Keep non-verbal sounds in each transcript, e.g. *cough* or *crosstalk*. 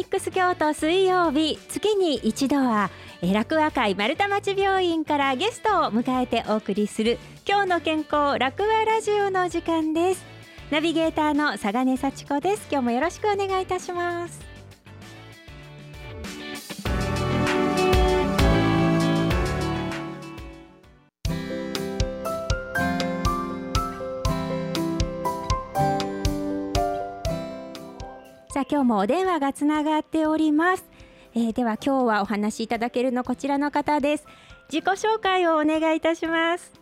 ミックス京都水曜日月に一度は楽和会丸太町病院からゲストを迎えてお送りする今日の健康楽和ラジオの時間です。ナビゲーターの佐賀根幸子です。今日もよろしくお願いいたします。今日もお電話がつながっております、えー、では今日はお話しいただけるのこちらの方です。自己紹介をお願いいたします。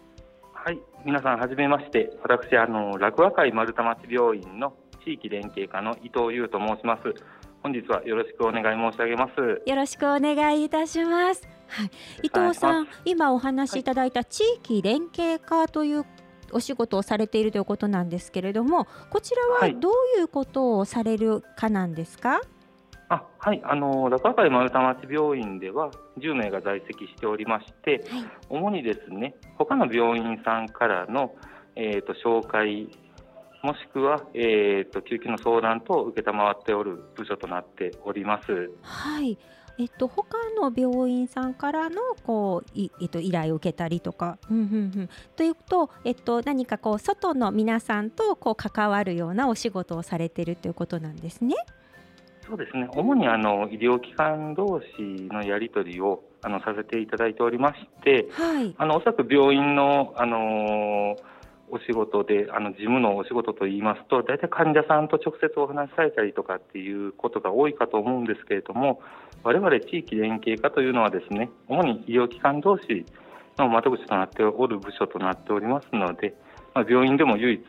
はい皆さんはじめまして。私あの楽和会丸太町病院の地域連携課の伊藤優と申します。本日はよろしくお願い申し上げます。よろしくお願いいたします。はい、伊藤さん、今お話しいただいた地域連携課というお仕事をされているということなんですけれどもこちらはどういうことをされるかなんですか、はい、あはいあの中海丸太町病院では10名が在籍しておりまして、はい、主にですね他の病院さんからの、えーと、紹介もしくは、えーと、と救急の相談と承っておる部署となっております。はいえっと、他の病院さんからのこうい、えっと、依頼を受けたりとか、うんうんうん、というと、えっと、何かこう外の皆さんとこう関わるようなお仕事をされているということなんですね。そうですね。主にあの医療機関同士のやり取りをあのさせていただいておりまして、はい、あのおそらく病院の、あのーお仕事で、あの事務のお仕事といいますと、大体患者さんと直接お話しされたりとかっていうことが多いかと思うんですけれども、我々地域連携課というのはですね、主に医療機関同士の窓口となっておる部署となっておりますので、まあ、病院でも唯一、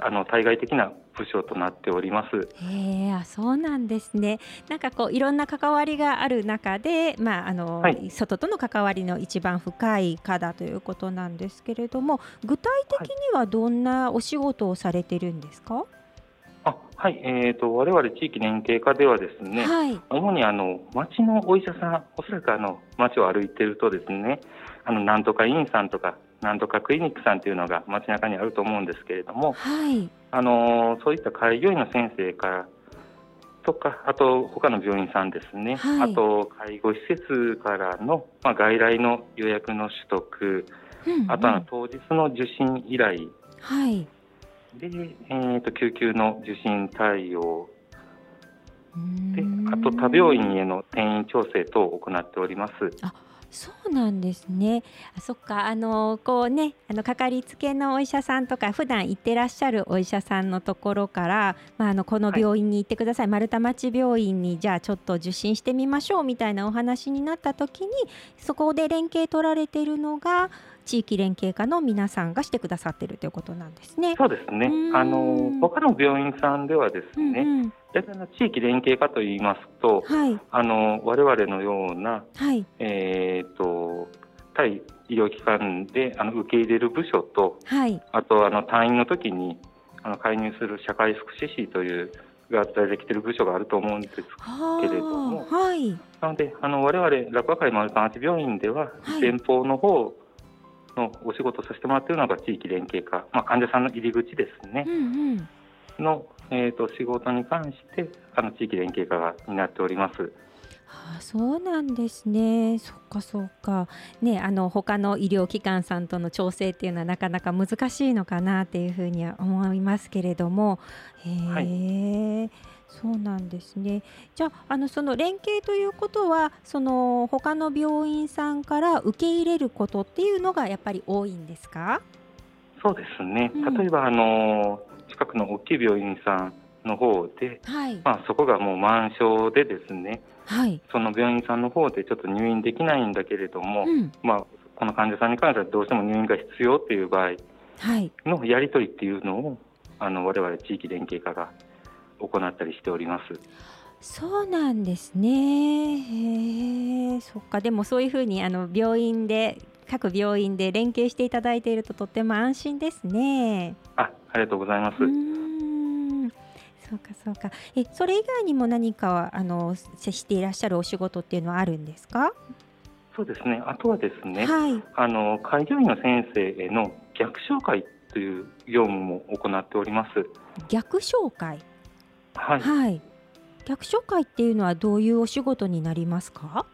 あの対外的な部署となっております。へあそうなんですね。なんかこういろんな関わりがある中で、まああの、はい、外との関わりの一番深い課だということなんですけれども、具体的にはどんなお仕事をされてるんですか？はいあはい、えーと、我々地域連携課ではですね、はい、主にあの町のお医者さん、おそらくあの町を歩いているとですね、あのなんとか院さんとかなんとかクリニックさんというのが街中にあると思うんですけれども、はい、あのそういった開業医の先生からとか、あと他の病院さんですね、はい、あと介護施設からの、まあ、外来の予約の取得、うんうん、あとは当日の受診依頼、はい、で、えーと、救急の受診対応。であと他病院への転院調整等を行っております。あそうなんですね。あそっか。あのこうねあのかかりつけのお医者さんとか普段行ってらっしゃるお医者さんのところから、まあ、あのこの病院に行ってください、はい、丸太町病院にじゃあちょっと受診してみましょうみたいなお話になった時にそこで連携取られているのが地域連携課の皆さんがしてくださっているということなんですね。そうですね。あの他の病院さんではですね、うんうん、地域連携課といいますと、はい、あの我々のような、はい、えっ、ー、と対医療機関であの受け入れる部署と、はい、あとあの退院の時にあの介入する社会福祉士というが在籍している部署があると思うんですけれども、はい、なのであの我々楽和会丸太町病院では、前方の方のお仕事させてもらっているのが地域連携課、まあ、患者さんの入り口ですね、うんうん、の、えーと、仕事に関してあの地域連携課が担っております。はあ、そうなんですね。そっかそっか。ね、あの他の医療機関さんとの調整っていうのはなかなか難しいのかなっていうふうには思いますけれども。へえ。はいそうなんですね。じゃあ、あのその連携ということは、その他の病院さんから受け入れることっていうのがやっぱり多いんですか？そうですね。うん、例えばあの近くの大きい病院さんの方で、はい、まあそこがもう満床でですね、はい、その病院さんの方でちょっと入院できないんだけれども、うん、まあこの患者さんに関してはどうしても入院が必要っていう場合のやり取りっていうのを、あの我々地域連携課が行ったりしております。そうなんですね。へえ、そっか。でもそういうふうにあの病院で各病院で連携していただいているととっても安心ですね。あ、ありがとうございます。そうかそうか。え、それ以外にも何かあの接していらっしゃるお仕事っていうのはあるんですか？そうですね。あとはですね、はい、あの開業医の先生への逆紹介という業務も行っております。逆紹介？はい、はい、逆紹介っていうのはどういうお仕事になりますか？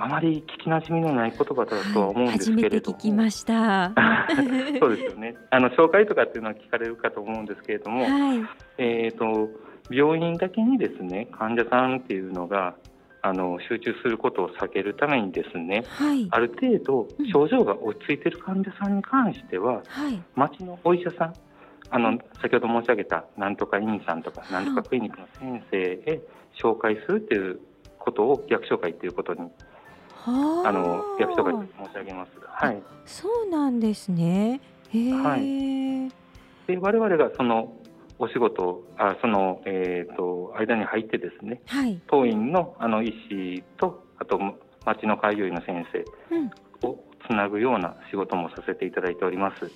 あまり聞きなじみのない言葉だとは思うんですけれども、はい、聞きました。*laughs* そうですよね。あの紹介とかっていうのは聞かれるかと思うんですけれども、はい、えーと、病院だけにですね患者さんっていうのがあの集中することを避けるためにですね、はい、ある程度症状が落ち着いている患者さんに関しては、はい、町のお医者さんあの先ほど申し上げたなんとか院さんとかなんとかクリニックの先生へ紹介するということを逆紹介ということにあの役所が申し上げます。はい。そうなんですね。はい。で我々がそのお仕事あそのえっ、ー、と間に入ってですね、はい、当院のあの医師とあと町の開業医の先生をつなぐような仕事もさせていただいております。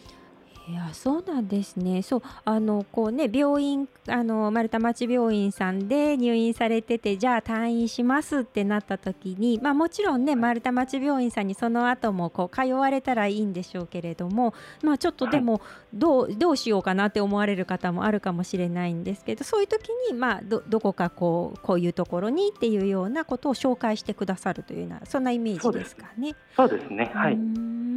いやそうなんですね。そうあのこうね病院あの丸太町病院さんで入院されててじゃあ退院しますってなった時にまあもちろんね丸太町病院さんにその後もこう通われたらいいんでしょうけれどもまあちょっとでもどうどうしようかなって思われる方もあるかもしれないんですけどそういう時にまあどどこかこうこういうところにっていうようなことを紹介してくださるというようなそんなイメージですかね。そうですねはい。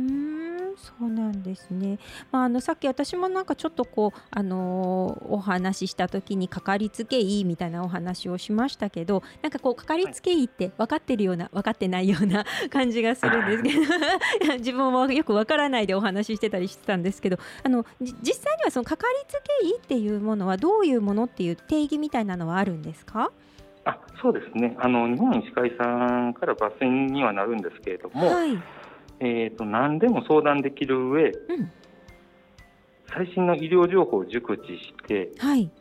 そうなんですね。まあ、あのさっき私もなんかちょっとこうあのー、お話しした時にかかりつけ医みたいなお話をしましたけど、なんかこうかかりつけ医って分かってるような分かってないような *laughs* 感じがするんですけど、*laughs* 自分はよく分からないでお話ししてたりしてたんですけど、あの実際にはそのかかりつけ医っていうものはどういうものっていう定義みたいなのはあるんですか？あそうですねあの日本医師会さんから抜粋にはなるんですけれども、はい、えーと、何でも相談できる上、うん、最新の医療情報を熟知して、はい、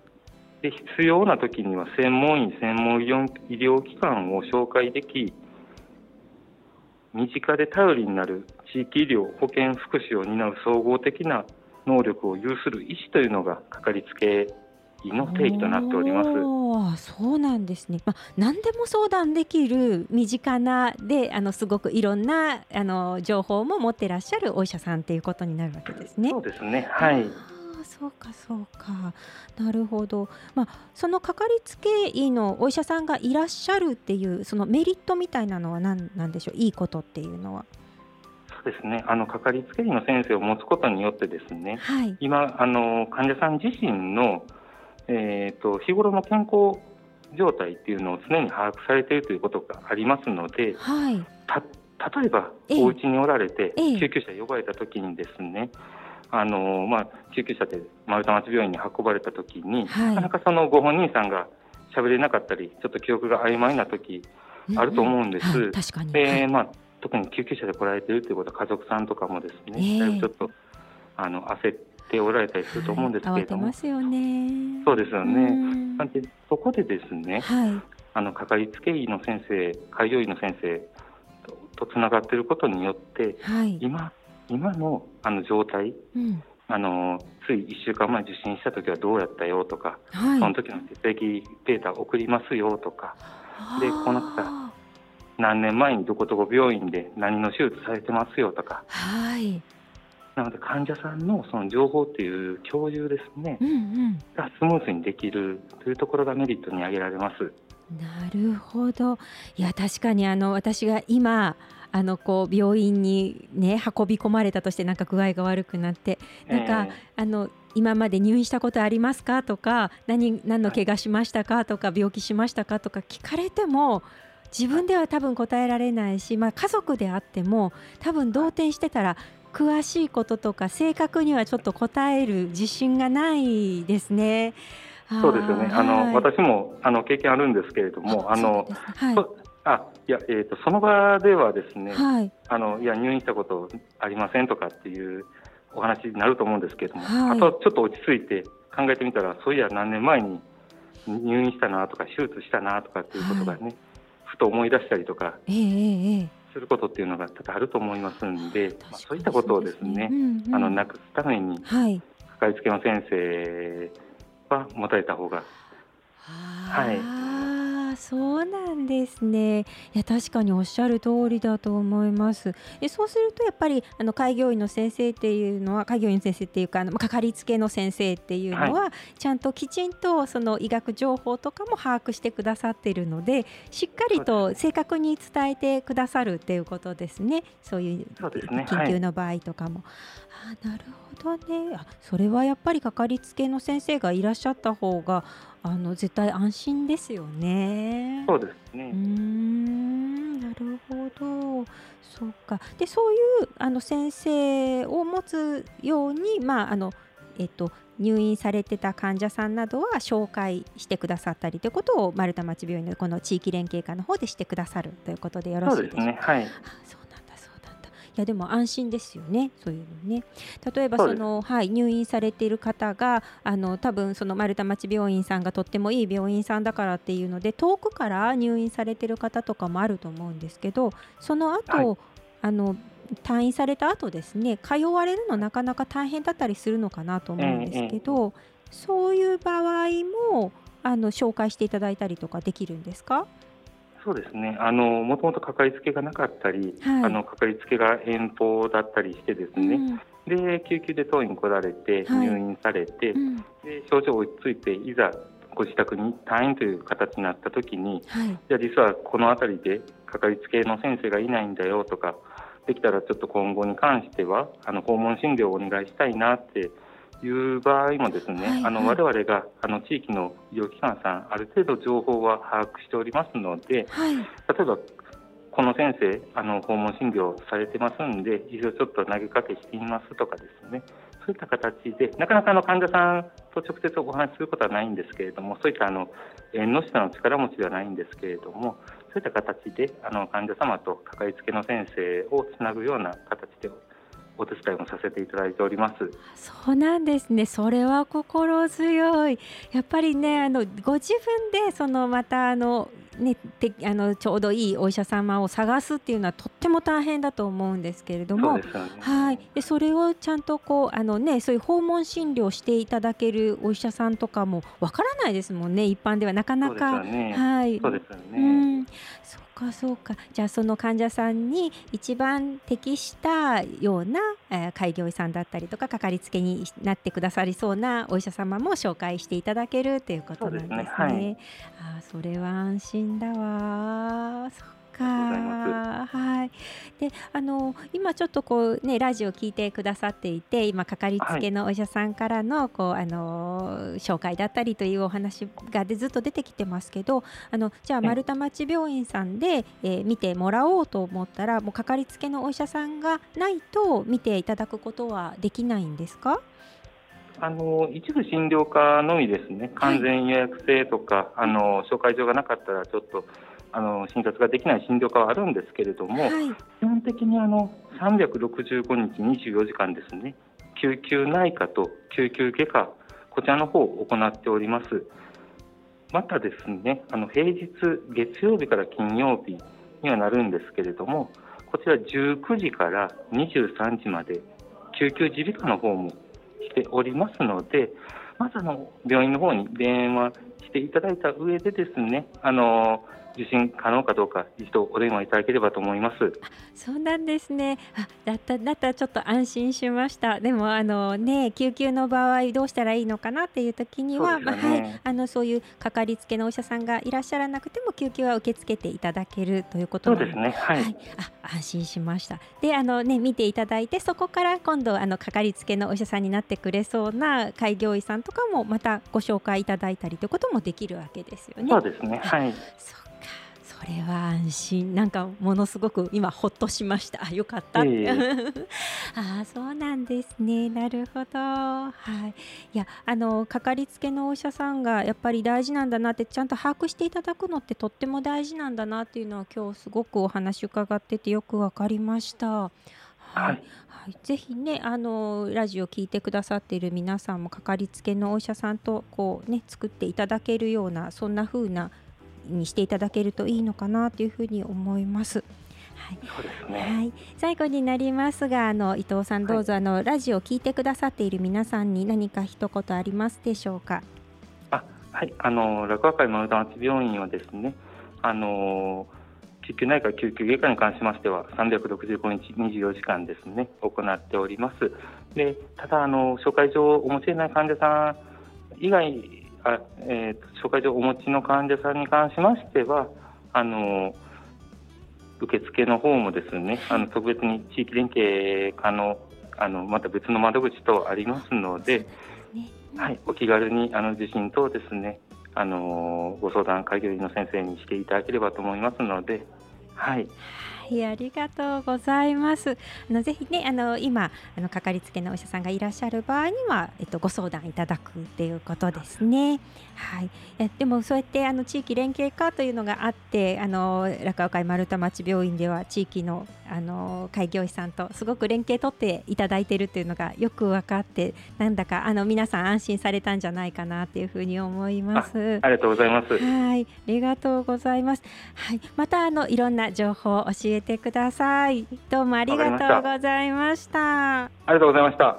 で必要な時には専門医、専門医療機関を紹介でき身近で頼りになる地域医療、保健福祉を担う総合的な能力を有する医師というのがかかりつけ医の定義となっております。そうなんですね。まあ、何でも相談できる身近なで、あのすごくいろんなあの情報も持ってらっしゃるお医者さんということになるわけですね。そうですね。はい。そうかそうかなるほど、まあ、そのかかりつけ医のお医者さんがいらっしゃるっていうそのメリットみたいなのは何なんでしょう？いいことっていうのは。そうですねあのかかりつけ医の先生を持つことによってですね、はい、今あの患者さん自身のえーと、日頃の健康状態っていうのを常に把握されているということがありますので、はい、た例えば、お家におられて、救急車呼ばれた時にですね、あのまあ、救急車で丸太町病院に運ばれた時に、はい、なかなかそのご本人さんが喋れなかったりちょっと記憶が曖昧な時あると思うんです。うんうんはい、でまあ、特に救急車で来られているということは家族さんとかもですね、えー、ちょっとあの焦ってておられたりすると思うんですけれども、はい、ますよね。そうですよね。なんでそこでですね、はい、あのかかりつけ医の先生、開業医の先生とつながっていることによって、はい、今今のあの状態、うん、あのつい1週間前受診した時はどうやったよとか、はい、その時の血液データ送りますよとか、でこの方何年前にどこどこ病院で何の手術されてますよとか、はい、なので患者さんのその情報っていう共有ですね、うんうん、がスムーズにできるというところがメリットに挙げられます。なるほど。いや確かにあの私が今あのこう病院にね運び込まれたとしてなんか具合が悪くなってなんか、えー、あの今まで入院したことありますかとか何何の怪我しましたかとか病気しましたかとか聞かれても自分では多分答えられないし、まあ、家族であっても多分動転してたら詳しいこととか正確にはちょっと答える自信がないですね。そうですよね。あの、はい、私もあの経験あるんですけれども、あの、はい、あいやえっ、ー、とその場ではですね、はい、あのいや入院したことありませんとかっていうお話になると思うんですけれども、あとちょっと落ち着いて考えてみたら、そういや何年前に入院したなとか手術したなとかっていうことがね、ふと思い出したりとか。えー、えーすることっていうのが多々あると思いますんで、まあ、そういったことをですね、うんうん、あのなくすために、はい、かかりつけの先生は持たれた方が、はい、あそうなんですね。いや確かにおっしゃる通りだと思います。えそうするとやっぱりあの開業医の先生っていうのは開業医の先生っていうかあのかかりつけの先生っていうのは、はい、ちゃんときちんとその医学情報とかも把握してくださっているのでしっかりと正確に伝えてくださるっていうことですね。そういう緊急の場合とかも。あなるほどねあそれはやっぱりかかりつけの先生がいらっしゃった方があの絶対安心ですよね。そうですね。うんなるほど。そうか。でそういうあの先生を持つようにまああのえっと入院されてた患者さんなどは紹介してくださったりということを丸太町病院のこの地域連携課の方でしてくださるということでよろしいでしょうか。ね、はい。やでも安心ですよね、そういうのね。例えばそのはい、入院されている方があの多分その丸太町病院さんがとってもいい病院さんだからっていうので遠くから入院されている方とかもあると思うんですけどその後、はい、あの退院された後ですね通われるのなかなか大変だったりするのかなと思うんですけど、そういう場合もあの紹介していただいたりとかできるんですか？そうですね。あの、もともとかかりつけがなかったり、はい、あの、かかりつけが遠方だったりしてですね、うん、で、救急で当院来られて、入院されて、はいうん、で、症状落ち着いて、いざご自宅に退院という形になった時に、はい、じゃあ実はこの辺りでかかりつけの先生がいないんだよとか、できたらちょっと今後に関しては、あの、訪問診療をお願いしたいなっていう場合もですね、はいはい、あの我々があの地域の医療機関さんある程度情報は把握しておりますので、はい、例えばこの先生あの訪問診療されてますんで一度ちょっと投げかけしてみますとかですね。そういった形でなかなかの患者さんと直接お話しすることはないんですけれどもそういったあの縁の下の力持ちではないんですけれどもそういった形であの患者様とかかりつけの先生をつなぐような形でお手伝いもさせていただいております。そうなんですね。それは心強い。やっぱりねあのご自分でそのまたあのね、てあのちょうどいいお医者様を探すっていうのはとっても大変だと思うんですけれども、ね、はい。でそれをちゃんとこうあの、ね、そういう訪問診療していただけるお医者さんとかもわからないですもんね。一般ではなかなか。ね、はい。そうですよね、うんかそうか。じゃあその患者さんに一番適したような、えー、開業医さんだったりとかかかりつけになってくださりそうなお医者様も紹介していただけるということなんですね。すね。はい、あそれは安心だわかはい。であの今ちょっとこうねラジオ聞いてくださっていて今かかりつけのお医者さんからの、はい、こうあの紹介だったりというお話がでずっと出てきてますけどあのじゃあ丸太町病院さんで、えー、見てもらおうと思ったらもうかかりつけのお医者さんがないと見ていただくことはできないんですか？あの一部診療科のみですね、完全予約制とか、はい、あの紹介状がなかったらちょっとあの診察ができない診療科はあるんですけれども、はい、基本的にあの365日24時間ですね救急内科と救急外科こちらの方を行っております。またですねあの平日月曜日から金曜日にはなるんですけれどもこちら19時から23時まで救急耳鼻科の方もしておりますのでまずあの病院の方に電話していただいた上でですねあの受診可能かどうか一度お電話いただければと思います。そうなんですね。あ、だっただったらちょっと安心しました。でもあのね救急の場合どうしたらいいのかなっていう時には、ね、まあ、はいあのそういうかかりつけのお医者さんがいらっしゃらなくても救急は受け付けていただけるということそうですね。はい。はい、あ安心しました。であのね見ていただいてそこから今度あのかかりつけのお医者さんになってくれそうな開業医さんとかもまたご紹介いただいたりということもできるわけですよね。そうですね。はい。それは安心。なんかものすごく今ほっとしました。あよかった。え *laughs* ー、ああそうなんですね。なるほど。はい。いやあのかかりつけのお医者さんがやっぱり大事なんだなってちゃんと把握していただくのってとっても大事なんだなっていうのは今日すごくお話伺っててよくわかりました。はい、はい、ぜひねあのラジオ聞いてくださっている皆さんもかかりつけのお医者さんとこうね作っていただけるようなそんな風なにしていただけるといいのかなというふうに思います。はい、ね、はい、最後になりますがあの伊藤さんどうぞ、はい、あのラジオを聞いてくださっている皆さんに何か一言ありますでしょうか？あはい。あの落語会丸太町病院はですねあの救急内科救急外科に関しましては365日24時間ですね行っております。でただあの紹介状をお持ちでない患者さん以外あ、えー、紹介状をお持ちの患者さんに関しましてはあの受付の方もですねあの特別に地域連携課のあのまた別の窓口とありますので、はい、お気軽にあの受診等ですねあのご相談開業医の先生にしていただければと思いますので、はい。はい、ありがとうございます。あのぜひね、あの今あのかかりつけのお医者さんがいらっしゃる場合には、えっとご相談いただくっていうことですね。はい。えでもそうやってあの地域連携課というのがあって、あの楽川会丸太町病院では地域のあの開業医さんとすごく連携取っていただいているというのがよく分かって、なんだかあの皆さん安心されたんじゃないかなっていうふうに思います。ありがとうございます。はい、ありがとうございます。はい、またあのいろんな情報を教えてください。どうもありがとうございました。ありがとうございました。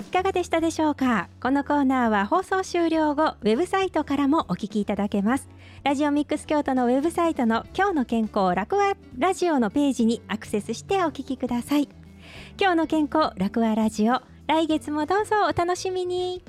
いかがでしたでしょうか？このコーナーは放送終了後ウェブサイトからもお聞きいただけますラジオミックス京都のウェブサイトの今日の健康楽和ラジオのページにアクセスしてお聞きください今日の健康楽和ラジオ来月もどうぞお楽しみに